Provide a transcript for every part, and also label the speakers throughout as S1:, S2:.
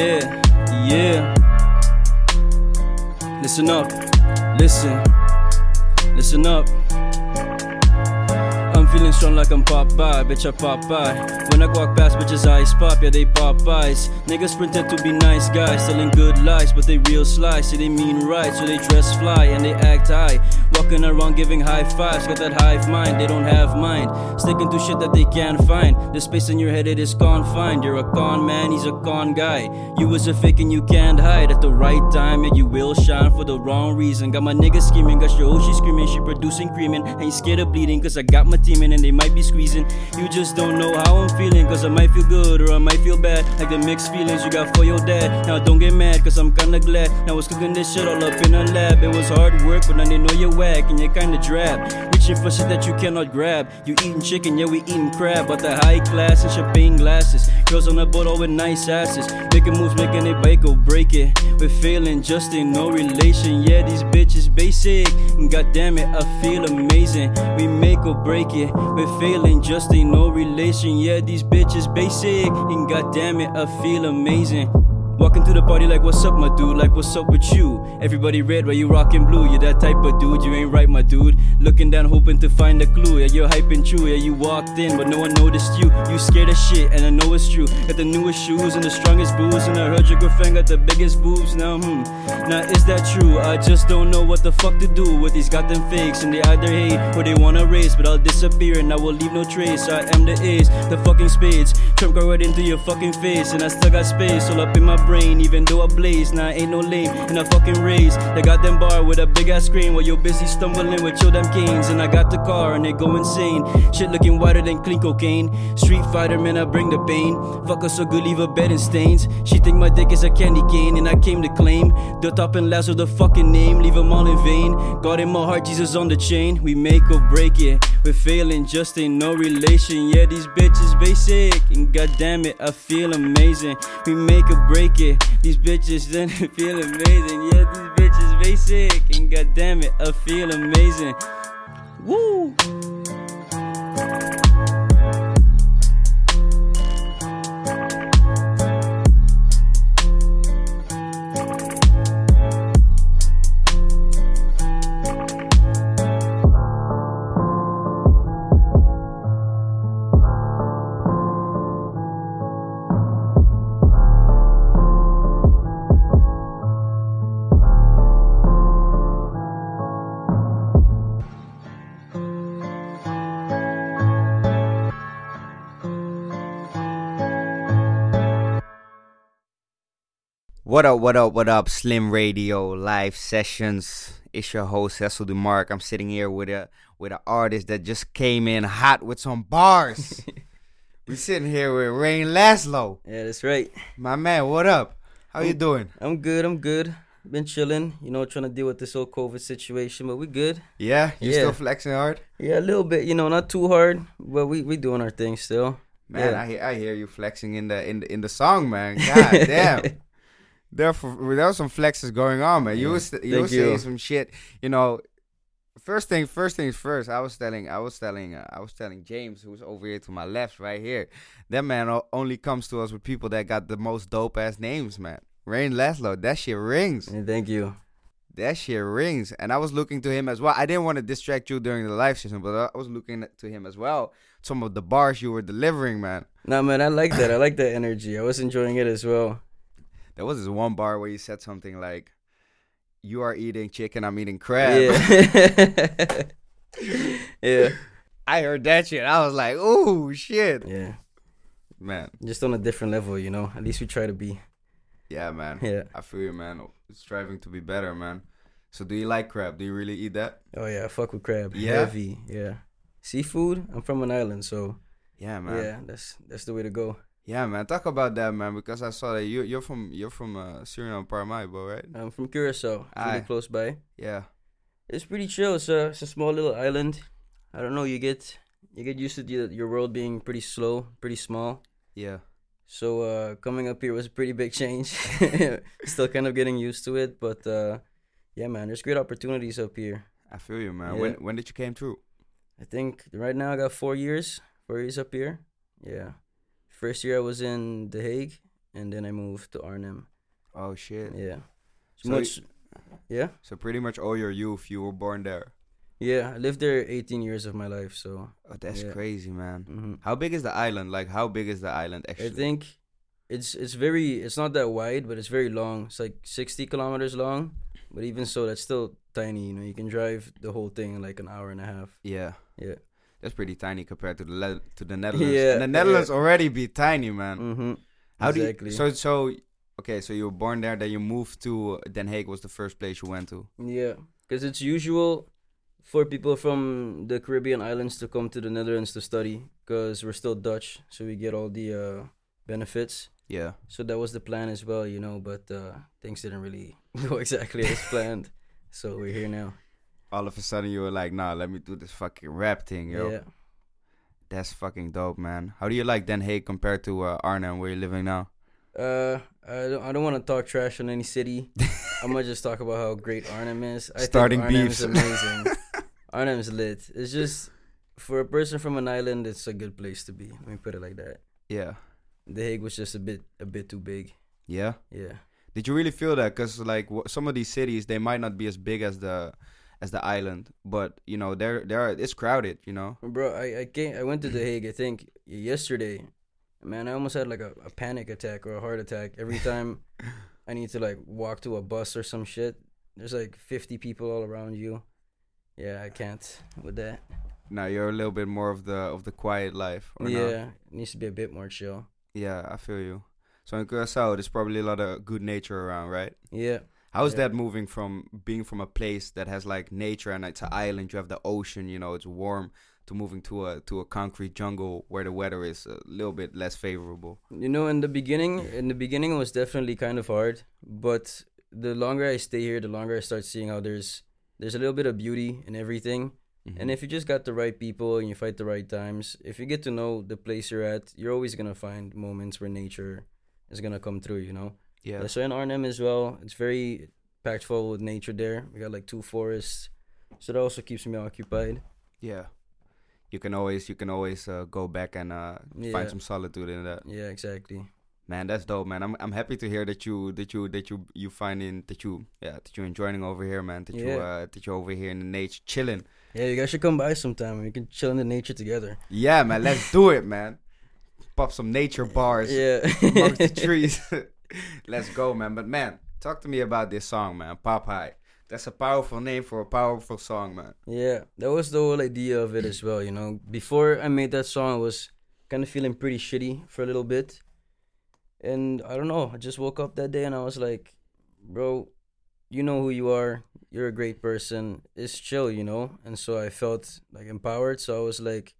S1: Yeah, yeah. Listen up, listen, listen up. I'm feeling strong like I'm Popeye, bitch I Popeye. When I walk past bitches eyes pop, yeah they Popeyes. Niggas pretend to be nice guys, telling good lies, but they real sly. See they mean right, so they dress fly and they act high. Walking around giving high fives, got that hive mind, they don't have mind. Sticking to shit that they can't find. The space in your head it is confined. You're a con man, he's a con guy. You was a fake and you can't hide at the right time, and you will shine for the wrong reason. Got my nigga scheming, got your OG screaming, she producing creaming. Ain't scared of bleeding, cause I got my team in and they might be squeezing. You just don't know how I'm feeling, cause I might feel good or I might feel bad. Like the mixed feelings you got for your dad. Now don't get mad, cause I'm kinda glad. Now I was cooking this shit all up in a lab. It was hard work, but now they know you're whack and you're kinda drab. Reaching for shit that you cannot grab. You eating chicken, yeah, we eating crab. But the high class and champagne glasses. Girls on the boat all with nice asses. Making moves, making it bake or break it. We're failing, just in no relation. Yeah, these bitches basic. God damn it, I feel amazing. We make or break it. We're failing, just ain't no relation. Yeah, these bitches basic. And god damn it, I feel amazing. Walking through the party like, what's up, my dude? Like, what's up with you? Everybody red, why you rockin' blue? You're that type of dude, you ain't right, my dude. Looking down, hoping to find a clue. Yeah, you're hyping true. Yeah, you walked in, but no one noticed you. You scared of shit, and I know it's true. Got the newest shoes and the strongest booze, and I heard your girlfriend got the biggest boobs. Now, hmm, now is that true? I just don't know what the fuck to do with these goddamn fakes, and they either hate or they wanna race, but I'll disappear and I will leave no trace. I am the ace, the fucking spades. Trump got right into your fucking face, and I still got space all up in my brain, even though I blaze. Now ain't no lame in a fucking race. They got them bar with a big ass screen while you're busy stumbling with your damn canes, and I got the car and they go insane. Shit looking whiter than clean cocaine. Street fighter, man, I bring the pain. Fuck her so good, leave her bed in stains. She think my dick is a candy cane, and I came to claim the top and last of the fucking name. Leave them all in vain. God in my heart, Jesus on the chain. We make or break it. We're failing, just ain't no relation. Yeah, these bitches basic, and god damn it, I feel amazing. We make or break it. These bitches then feel amazing. Yeah, these bitches basic, and god damn it, I feel amazing. Woo!
S2: What up, what up, what up, Slim Radio live sessions. It's your host Cecil DeMark. I'm sitting here with a with an artist that just came in hot with some bars. We're sitting here with Rain Laszlo.
S1: Yeah, that's right.
S2: My man, what up? How you doing?
S1: I'm good. I'm good. Been chilling, you know, trying to deal with this whole COVID situation, but we good.
S2: Yeah, you
S1: Yeah.
S2: still flexing hard?
S1: Yeah, a little bit, you know, not too hard, but we we doing our thing still.
S2: Man,
S1: Yeah.
S2: I hear I hear you flexing in the in the, in the song, man. God damn. There, for, there was some flexes going on, man. You was you was saying some shit. You know, first thing, first things first. I was telling, I was telling, uh, I was telling James, who's over here to my left, right here. That man o- only comes to us with people that got the most dope ass names, man. Rain Laszlo, that shit rings.
S1: Thank you.
S2: That shit rings. And I was looking to him as well. I didn't want to distract you during the live session, but I was looking to him as well. Some of the bars you were delivering, man.
S1: Nah, man, I like that. I like that energy. I was enjoying it as well.
S2: There was this one bar where you said something like, "You are eating chicken, I'm eating crab."
S1: Yeah. yeah.
S2: I heard that shit. I was like, "Oh shit,
S1: Yeah.
S2: man."
S1: Just on a different level, you know. At least we try to be.
S2: Yeah, man.
S1: Yeah.
S2: I feel you, man. Striving to be better, man. So, do you like crab? Do you really eat that?
S1: Oh yeah, I fuck with crab.
S2: Yeah?
S1: Heavy. Yeah. Seafood. I'm from an island, so
S2: Yeah, man.
S1: yeah, that's that's the way to go.
S2: Yeah, man. Talk about that, man. Because I saw that you you're from you're from uh, Suriname, Paramaribo, right?
S1: I'm from Curacao, pretty close by.
S2: Yeah.
S1: It's pretty chill. It's a it's a small little island. I don't know. You get you get used to the, your world being pretty slow, pretty small.
S2: Yeah.
S1: So uh, coming up here was a pretty big change. Still kind of getting used to it, but uh, yeah, man, there's great opportunities up here.
S2: I feel you, man.
S1: Yeah.
S2: When when did you came through?
S1: I think right now I got four years, four years up here. Yeah, first year I was in The Hague, and then I moved to Arnhem.
S2: Oh shit.
S1: Yeah.
S2: So
S1: much. Yeah.
S2: So pretty much all your youth, you were born there.
S1: Yeah. I lived there 18 years of my life. So.
S2: Oh, that's
S1: Yeah.
S2: crazy, man.
S1: hmm
S2: How big is the island? Like, how big is the island
S1: I
S2: actually?
S1: think it's it's very it's not that wide, but it's very long. It's like 60 kilometers long. But even so, that's still tiny. You know, you can drive the whole thing in like an hour and a half.
S2: Yeah.
S1: Yeah.
S2: That's pretty tiny compared to the Le- to the Netherlands.
S1: Yeah,
S2: and the Netherlands already be tiny, man.
S1: Mm-hmm.
S2: How
S1: exactly.
S2: do you? So so. Okay, so you were born there, then you moved to Den Haag. Was the first place you went to?
S1: Yeah, because it's usual for people from the Caribbean islands to come to the Netherlands to study because we're still Dutch, so we get all the uh, benefits.
S2: Yeah.
S1: So that was the plan as well, you know, but uh, things didn't really go exactly as planned. So we're here now.
S2: All of a sudden, you were like, "Nah, let me do this fucking rap thing, yo."
S1: Yeah.
S2: That's fucking dope, man. How do you like Den Haag compared to uh, Arnhem, where you're living now?
S1: Uh, I don't, I don't want to talk trash on any city. I'm gonna just talk about how great Arnhem is. I
S2: Starting
S1: think Arnhem's
S2: beefs.
S1: amazing. Arnhem's lit. It's just for a person from an island, it's a good place to be. Let me put it like that.
S2: Yeah.
S1: The Hague was just a bit a bit too big.
S2: Yeah.
S1: Yeah.
S2: Did you really feel that? Cause like wh- some of these cities, they might not be as big as the as the island, but you know they're they're it's crowded. You know.
S1: Bro, I I came I went to The Hague I think yesterday. Man, I almost had like a, a panic attack or a heart attack every time I need to like walk to a bus or some shit. There's like 50 people all around you. Yeah, I can't with that.
S2: Now you're a little bit more of the of the quiet life. Or
S1: yeah, needs to be a bit more chill.
S2: Yeah, I feel you. So in Curacao, there's probably a lot of good nature around, right?
S1: Yeah.
S2: How is
S1: Yeah.
S2: that moving from being from a place that has like nature and it's an island, you have the ocean, you know, it's warm, to moving to a to a concrete jungle where the weather is a little bit less favorable?
S1: You know, in the beginning, in the beginning it was definitely kind of hard, but the longer I stay here, the longer I start seeing how there's there's a little bit of beauty in everything.
S2: Mm-hmm.
S1: And if you just got the right people and you fight the right times, if you get to know the place you're at, you're always gonna find moments where nature is gonna come through. You know.
S2: Yeah,
S1: Yeah, So in Arnhem as well, it's very packed full with nature there. We got like two forests, so that also keeps me occupied.
S2: yeah, you can always you can always uh, go back and uh,
S1: Yeah.
S2: find some solitude in that.
S1: Yeah, exactly.
S2: Man, that's dope, man. I'm I'm happy to hear that you that you that you you finding that you yeah that you're enjoying over here, man. That you uh, that you're over here in the nature chilling.
S1: Yeah, you guys should come by sometime. We can chill in the nature together.
S2: Yeah, man. Let's do it, man. Pop some nature bars.
S1: Yeah.
S2: amongst the trees. Let's go, man. But man, talk to me about this song, man. Popeye. That's a powerful name for a powerful song, man.
S1: Yeah, that was the whole idea of it as well. You know, before I made that song, I was kind of feeling pretty shitty for a little bit, and I don't know. I just woke up that day and I was like, "Bro, you know who you are. You're a great person. It's chill, you know." And so I felt like empowered. So I was like,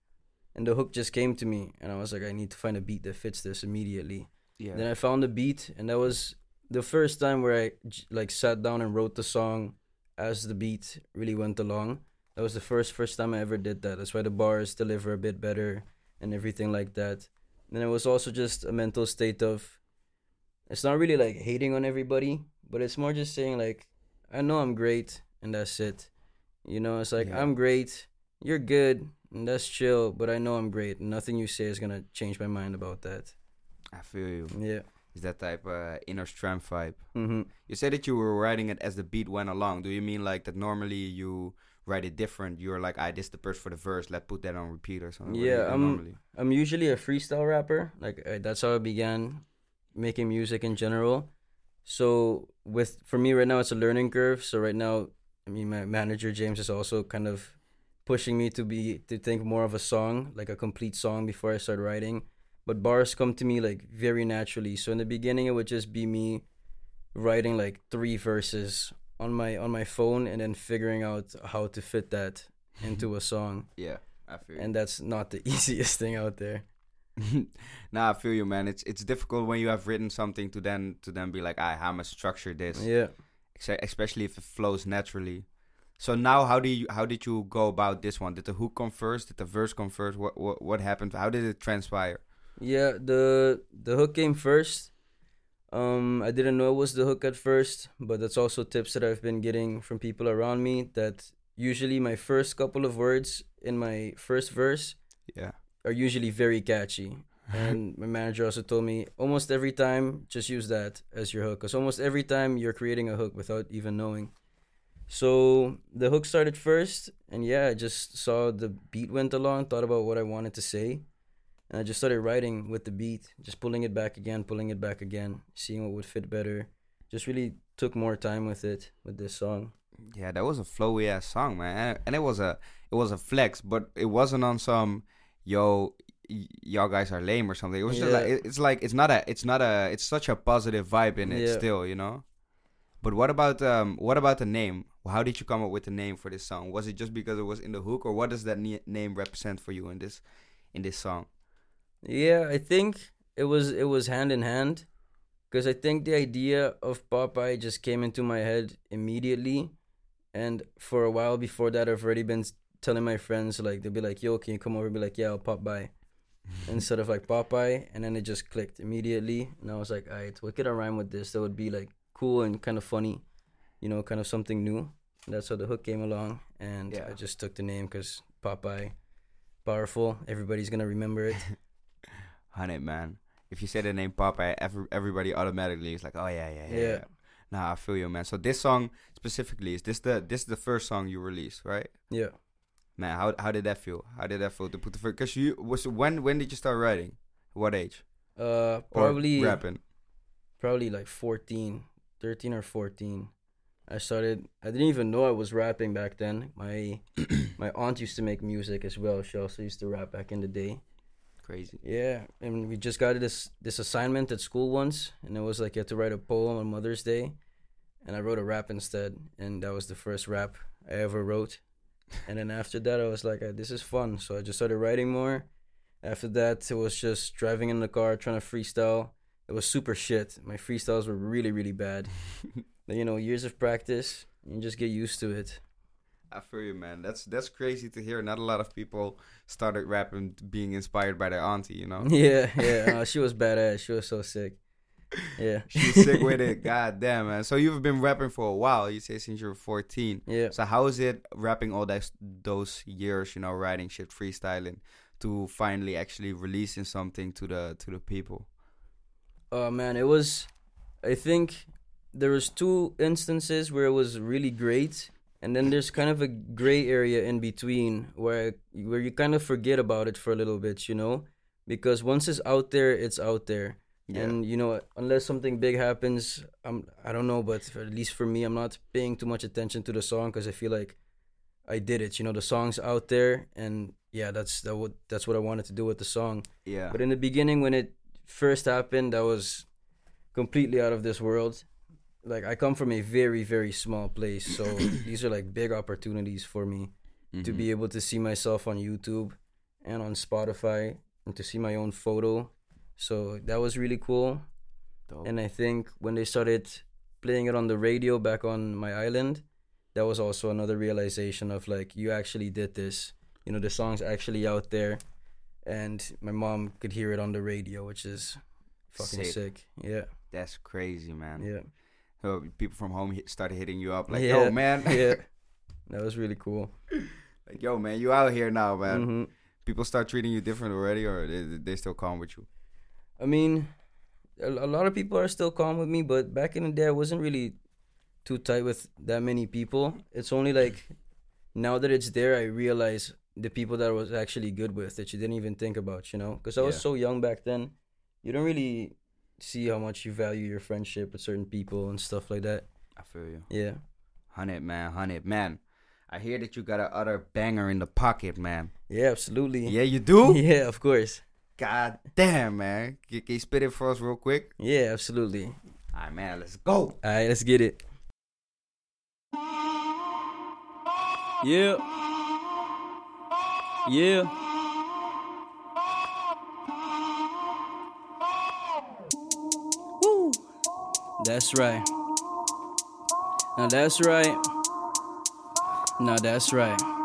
S1: and the hook just came to me, and I was like, "I need to find a beat that fits this immediately."
S2: Yeah.
S1: Then I found the beat, and that was the first time where I like sat down and wrote the song as the beat really went along. That was the first first time I ever did that. That's why the bars deliver a bit better and everything like that. Then it was also just a mental state of it's not really like hating on everybody, but it's more just saying like I know I'm great and that's it. You know, it's like
S2: Yeah.
S1: I'm great, you're good, and that's chill, but I know I'm great. Nothing you say is gonna change my mind about that.
S2: I feel you.
S1: Yeah.
S2: It's that type uh, inner strength vibe.
S1: hmm
S2: You said that you were writing it as the beat went along. Do you mean like that normally you write it different? You're like, I this the first for the verse. Let's put that on repeat or something. What do you
S1: Yeah,
S2: normally.
S1: I'm usually a freestyle rapper. Like uh, that's how I began making music in general. So with for me right now, it's a learning curve. So right now, I mean, my manager James is also kind of pushing me to be to think more of a song, like a complete song, before I start writing. But bars come to me like very naturally. So in the beginning, it would just be me writing like three verses on my on my phone and then figuring out how to fit that into a song.
S2: Yeah, I feel you.
S1: And that's not the easiest thing out there.
S2: nah, I feel you, man. It's it's difficult when you have written something to then to then be like, I how am structure this?
S1: Yeah.
S2: Especially if it flows naturally. So now, how do you how did you go about this one? Did the hook come first? Did the verse come first? What what what happened? How did it transpire?
S1: Yeah, the the hook came first. Um, I didn't know it was the hook at first, but that's also tips that I've been getting from people around me. That usually my first couple of words in my first verse
S2: Yeah,
S1: are usually very catchy, and my manager also told me almost every time just use that as your hook because almost every time you're creating a hook without even knowing so the hook started first and yeah i just saw the beat went along thought about what i wanted to say and i just started writing with the beat just pulling it back again pulling it back again seeing what would fit better just really took more time with it with this song
S2: Yeah, that was a flowy ass song, man, and, it was a it was a flex, but it wasn't on some yo y'all guys are lame or something. It was just like it's like it's not a it's not a it's such a positive vibe in it
S1: Yeah.
S2: still, you know. But what about um what about the name? How did you come up with the name for this song? Was it just because it was in the hook, or what does that ne- name represent for you in this in this song?
S1: Yeah, I think it was it was hand in hand because I think the idea of Popeye just came into my head immediately, and for a while before that, I've already been telling my friends like they'll be like, "Yo, can you come over?" Be like, "Yeah, I'll pop by," instead of like Popeye, and then it just clicked immediately, and I was like, "Alright, what could I rhyme with this that would be like cool and kind of funny, you know, kind of something new?" And that's how the hook came along, and
S2: Yeah.
S1: I just took the name because Popeye, powerful. Everybody's gonna remember it.
S2: Honey, man. If you say the name Popeye, every, everybody automatically is like, oh yeah, yeah, yeah.
S1: Yeah.
S2: yeah. Nah, I feel you, man. So this song specifically is this the this is the first song you released, right?
S1: Yeah.
S2: Man, how how did that feel? How did that feel to put the first? Because you was when when did you start writing? What age?
S1: Uh,
S2: Or
S1: probably
S2: rapping.
S1: probably like 14, 13 or 14. I started I didn't even know I was rapping back then. My my aunt used to make music as well. She also used to rap back in the day.
S2: Crazy.
S1: Yeah, and we just got this this assignment at school once and it was like you had to write a poem on Mother's Day. And I wrote a rap instead, and that was the first rap I ever wrote. And then after that, I was like, "Ah, "This is fun," so I just started writing more. After that, it was just driving in the car trying to freestyle. It was super shit. My freestyles were really, really bad. but you know, years of practice, you just get used to it.
S2: I feel you, man. That's that's crazy to hear. Not a lot of people started rapping being inspired by their auntie. You know,
S1: Yeah, yeah. uh, she was badass. She was so sick. Yeah,
S2: she's sick with it. God damn, man. So you've been rapping for a while. You say since you were fourteen.
S1: Yeah.
S2: So how is it rapping all that, those years, you know, writing shit, freestyling, to finally actually releasing something to the to the people?
S1: Oh man, it was. I think there was two instances where it was really great, and then there's kind of a gray area in between where where you kind of forget about it for a little bit, you know, because once it's out there, it's out there, yeah. and you know, unless something big happens, I'm I don't know, but at least for me, I'm not paying too much attention to the song because I feel like I did it. You know, the song's out there, and yeah, that's that what that's what I wanted to do with the song.
S2: yeah,
S1: But in the beginning, when it first happened, i was completely out of this world. Like I come from a very very small place, so these are like big opportunities for me to
S2: Mhm.
S1: be able to see myself on YouTube and on Spotify and to see my own photo. So that was really cool.
S2: Dope.
S1: And I think when they started playing it on the radio back on my island, that was also another realization of like you actually did this. You know, the song's actually out there, and my mom could hear it on the radio, which is fucking
S2: Sick.
S1: sick. Yeah,
S2: That's crazy, man.
S1: yeah,
S2: people from home started hitting you up like,
S1: Yeah,
S2: "Yo, man,
S1: yeah. That was really cool.
S2: like, yo, man, you out here now, man."
S1: hmm
S2: People start treating you different already, or they, they still calm with you?
S1: I mean, a, a lot of people are still calm with me, but back in the day, I wasn't really too tight with that many people. It's only like now that it's there, I realize the people that I was actually good with that you didn't even think about, you know? Because I was
S2: Yeah.
S1: so young back then, you don't really see how much you value your friendship with certain people and stuff like that.
S2: I feel you.
S1: Yeah.
S2: Hundred man, hundred man. I hear that you got a other banger in the pocket, man.
S1: Yeah, absolutely.
S2: Yeah, you do.
S1: Yeah, of course.
S2: God damn, man. Can, can you spit it for us real quick?
S1: Yeah, absolutely.
S2: All right, man. Let's go.
S1: All right, let's get it. Yeah. Yeah. That's right. Now that's right. Now that's right.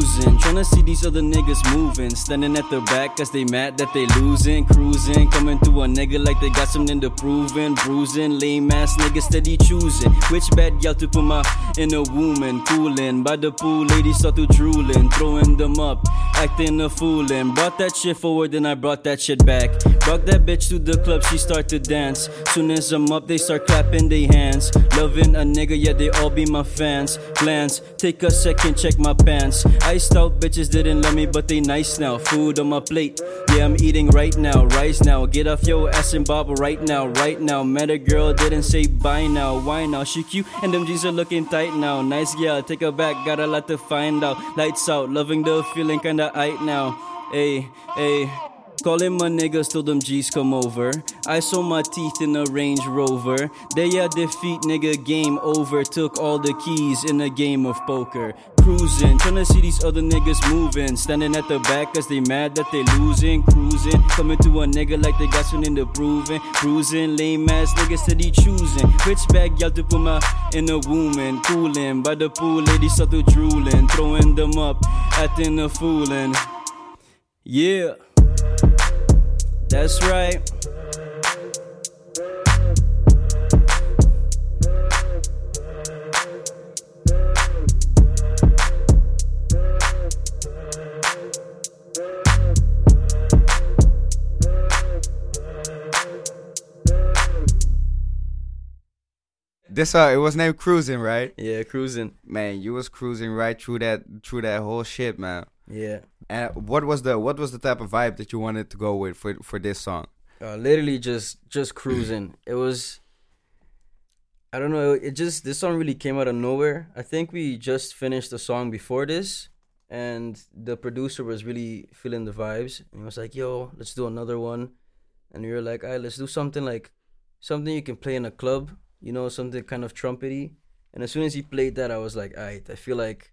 S1: Cruising, tryna see these other niggas moving. Standing at the back cause they mad that they losing. Cruising, coming through a nigga like they got something to proving. Bruising, lame ass niggas steady choosing. Which bad y'all to put my in a woman? Cooling, by the pool, ladies start to drooling. Throwing them up, acting a foolin'. Brought that shit forward, then I brought that shit back. Brought that bitch to the club, she start to dance. Soon as I'm up, they start clapping their hands. Loving a nigga, yeah, they all be my fans. Glance, take a second, check my pants. Iced out bitches didn't love me, but they nice now. Food on my plate, yeah, I'm eating right now. Rice now, get off your ass and bob right now, right now. Met a girl, didn't say bye now. Why now? She cute and them jeans are looking tight now. Nice girl, take her back, got a lot to find out. Lights out, loving the feeling kinda aight now. Hey, hey. Calling my niggas till them G's come over. I saw my teeth in a Range Rover. They a defeat, nigga, game over. Took all the keys in a game of poker. Cruising, tryna see these other niggas moving. Standing at the back cause they mad that they losing. Cruising, coming to a nigga like they got something to proving. Cruising, lame ass niggas steady choosing. Which bag y'all to put my in a woman? Cooling, by the pool, ladies start to drooling. Throwing them up, acting a foolin'. Yeah. That's right.
S2: This uh, it was named Cruising, right?
S1: Yeah, cruising.
S2: Man, you was cruising right through that through that whole shit, man.
S1: Yeah.
S2: And what was the what was the type of vibe that you wanted to go with for for this song?
S1: Uh, literally just just cruising. it was I don't know, it just this song really came out of nowhere. I think we just finished the song before this and the producer was really feeling the vibes and he was like, "Yo, let's do another one." And we were like, "All right, let's do something like something you can play in a club, you know, something kind of trumpety." And as soon as he played that, I was like, "All right, I feel like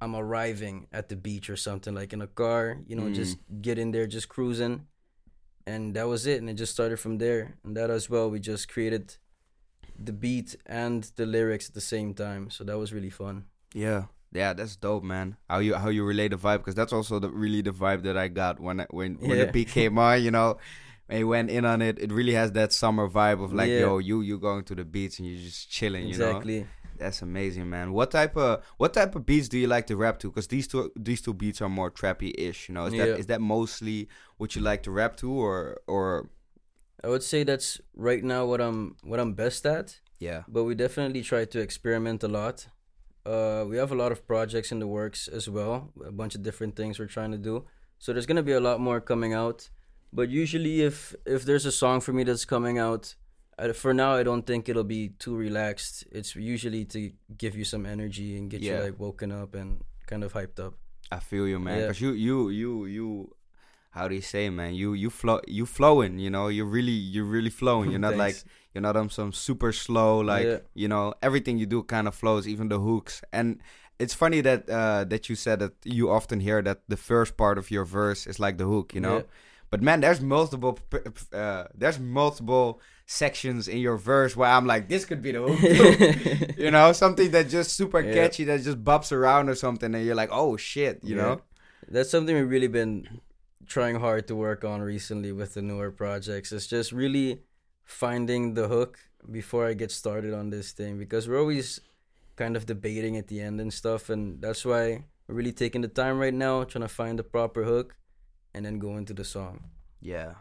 S1: I'm arriving at the beach or something like in a car, you know,
S2: Mm.
S1: just get in there, just cruising." And that was it, and it just started from there. And that as well, we just created the beat and the lyrics at the same time. So that was really fun.
S2: Yeah, yeah, that's dope, man. How you how you relate the vibe because that's also the really the vibe that I got when I, when when
S1: Yeah.
S2: the beat came on. You know, when you went in on it. It really has that summer vibe of like,
S1: Yeah.
S2: yo, you you going to the beach and you're just chilling. You know,
S1: exactly.
S2: that's amazing, man. What type of what type of beats do you like to rap to? Because these two these two beats are more trappy ish. You know, is
S1: Yeah.
S2: that is that mostly what you like to rap to, or or
S1: I would say that's right now what I'm what I'm best at.
S2: yeah,
S1: but we definitely try to experiment a lot. Uh, we have a lot of projects in the works as well, a bunch of different things we're trying to do. So there's gonna be a lot more coming out. But usually, if if there's a song for me that's coming out, for now I don't think it'll be too relaxed. It's usually to give you some energy and get
S2: Yeah.
S1: you like woken up and kind of hyped up.
S2: I feel you, man.
S1: Yeah.
S2: Because you you you you. How do you say, man? You you flow you flowing. You know, you're really you're really flowing. You're not like You're not on some super slow, like
S1: Yeah.
S2: you know, everything you do kind of flows, even the hooks. And it's funny that uh, that you said that you often hear that the first part of your verse is like the hook, you know.
S1: Yeah.
S2: But man, there's multiple uh, there's multiple sections in your verse where I'm like, this could be the hook, you know, something that just super
S1: Yeah.
S2: catchy that just bops around or something, and you're like, oh shit, you
S1: Yeah.
S2: know.
S1: That's something we've really been trying hard to work on recently with the newer projects. It's just really finding the hook before I get started on this thing because we're always kind of debating at the end and stuff, and that's why we're really taking the time right now trying to find the proper hook and then go into the song.
S2: Yeah.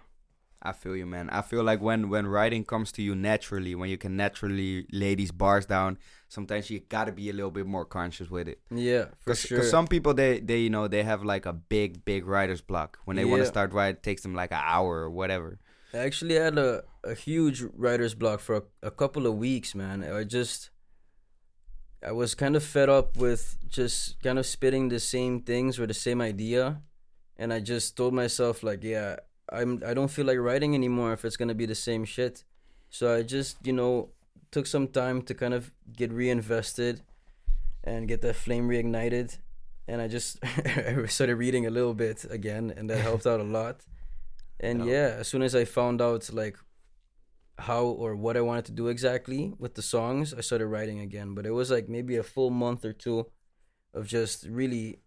S2: I feel you, man. I feel like when when writing comes to you naturally, when you can naturally lay these bars down, sometimes you gotta be a little bit more conscious with it.
S1: Yeah, for
S2: Because
S1: sure.
S2: some people they they you know they have like a big big writer's block when they want to start write. It takes them like an hour or whatever.
S1: I actually had a, a huge writer's block for a, a couple of weeks, man. I just I was kind of fed up with just kind of spitting the same things or the same idea and I just told myself like, yeah, I'm I don't feel like writing anymore if it's to be the same shit. So I just, you know, took some time to kind of get reinvested and get that flame reignited and I just started reading a little bit again and that helped out a lot. And yeah, as soon as I found out like how or what I wanted to do exactly with the songs, I started writing again. But it was like maybe a full month or two of just really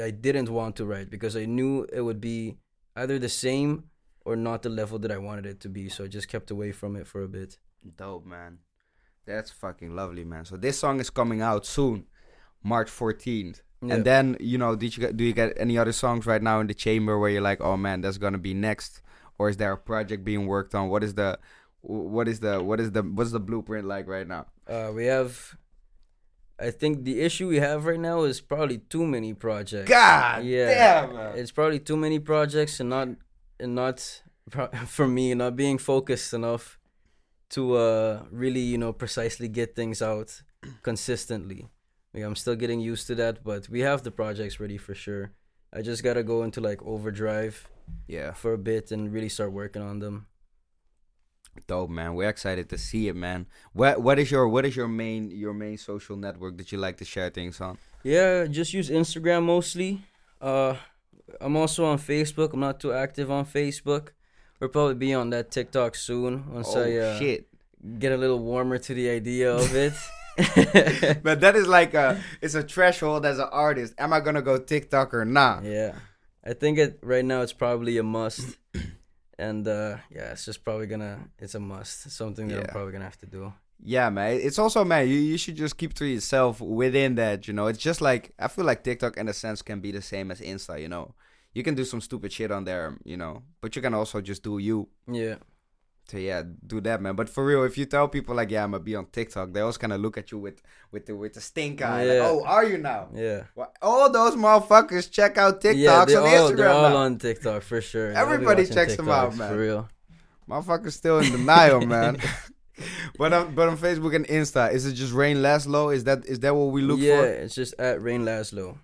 S1: I didn't want to write because I knew it would be either the same or not the level that I wanted it to be. So I just kept away from it for a bit.
S2: Dope, man. That's fucking lovely, man. So this song is coming out soon, March 14th.
S1: Yeah.
S2: And then, you know, did you get, do you get any other songs right now in the chamber where you're like, "Oh man, that's going to be next?" Or is there a project being worked on? What is the what is the what is the what's the blueprint like right now?
S1: Uh, we have. I think the issue we have right now is probably too many projects.
S2: God
S1: Yeah.
S2: damn, man.
S1: It's probably too many projects and not and not for me not being focused enough to uh really you know precisely get things out consistently. Like, I'm still getting used to that, but we have the projects ready for sure. I just gotta go into like overdrive
S2: Yeah,
S1: for a bit and really start working on them.
S2: Dope, man. We're excited to see it, man. What what is your what is your main your main social network that you like to share things on?
S1: Yeah, just use Instagram mostly. Uh, I'm also on Facebook. I'm not too active on Facebook. We'll probably be on that TikTok soon once
S2: oh
S1: I uh,
S2: shit.
S1: get a little warmer to the idea of it.
S2: but that is like a it's a threshold as an artist. Am I gonna go TikTok or not?
S1: yeah, I think it right now. It's probably a must, and uh, yeah, it's just probably gonna. It's a must. It's something that
S2: Yeah.
S1: I'm probably gonna have to do.
S2: Yeah, man. It's also man, you, you should just keep to yourself within that, you know. It's just like I feel like TikTok in a sense can be the same as Insta, you know. You can do some stupid shit on there, you know, but you can also just do you.
S1: Yeah,
S2: So yeah, do that, man. But for real, if you tell people like, yeah, I'm gonna be on TikTok, they always kind of look at you with with the with the stink eye. Like, oh, are you now?
S1: yeah.
S2: Well, all those motherfuckers check out TikToks
S1: yeah, they're
S2: on
S1: all,
S2: Instagram
S1: they're all
S2: now.
S1: on TikTok for sure.
S2: Everybody checks them out, man.
S1: For real.
S2: Motherfuckers still in denial, man. but on but on Facebook and Insta, is it just Rain Laszlo? Is that is that what we look
S1: yeah,
S2: for?
S1: Yeah it's just at Rain Laszlo.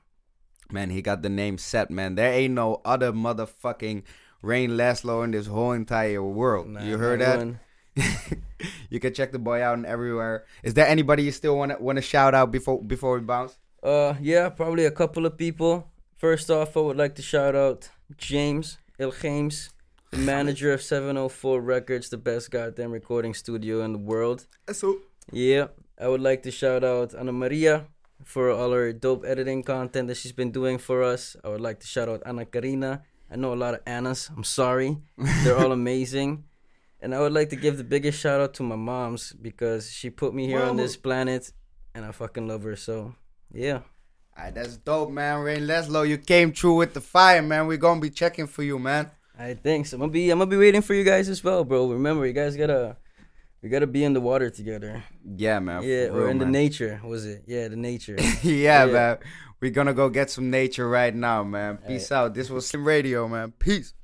S2: Man, he got the name set, man. There ain't no other motherfucking Rain Laszlo in this whole entire world.
S1: Nah,
S2: you heard that? you can check the boy out and everywhere. Is there anybody you still want to want to shout out before before we bounce?
S1: Uh, yeah, probably a couple of people. First off, I would like to shout out James Ilgames, the manager of 704 Records, the best goddamn recording studio in the world.
S2: So
S1: Yeah, I would like to shout out Ana Maria for all her dope editing content that she's been doing for us. I would like to shout out Anna Karina. I know a lot of Annas. I'm sorry. They're all amazing. And I would like to give the biggest shout out to my mom's because she put me here on this planet and I fucking love her. So, yeah.
S2: Alright, that's dope, man. Rain Laszlo, you came through with the fire, man. We're gonna be checking for you, man.
S1: I think so. I'm gonna be I'm gonna be waiting for you guys as well, bro. Remember, you guys gotta we gotta be in the water together.
S2: Yeah, man.
S1: yeah, or
S2: real,
S1: in the nature. Was it? Yeah, the nature.
S2: yeah,
S1: Yeah.
S2: man. We're gonna go get some nature right now, man. Peace out. This was Sim Radio, man. Peace.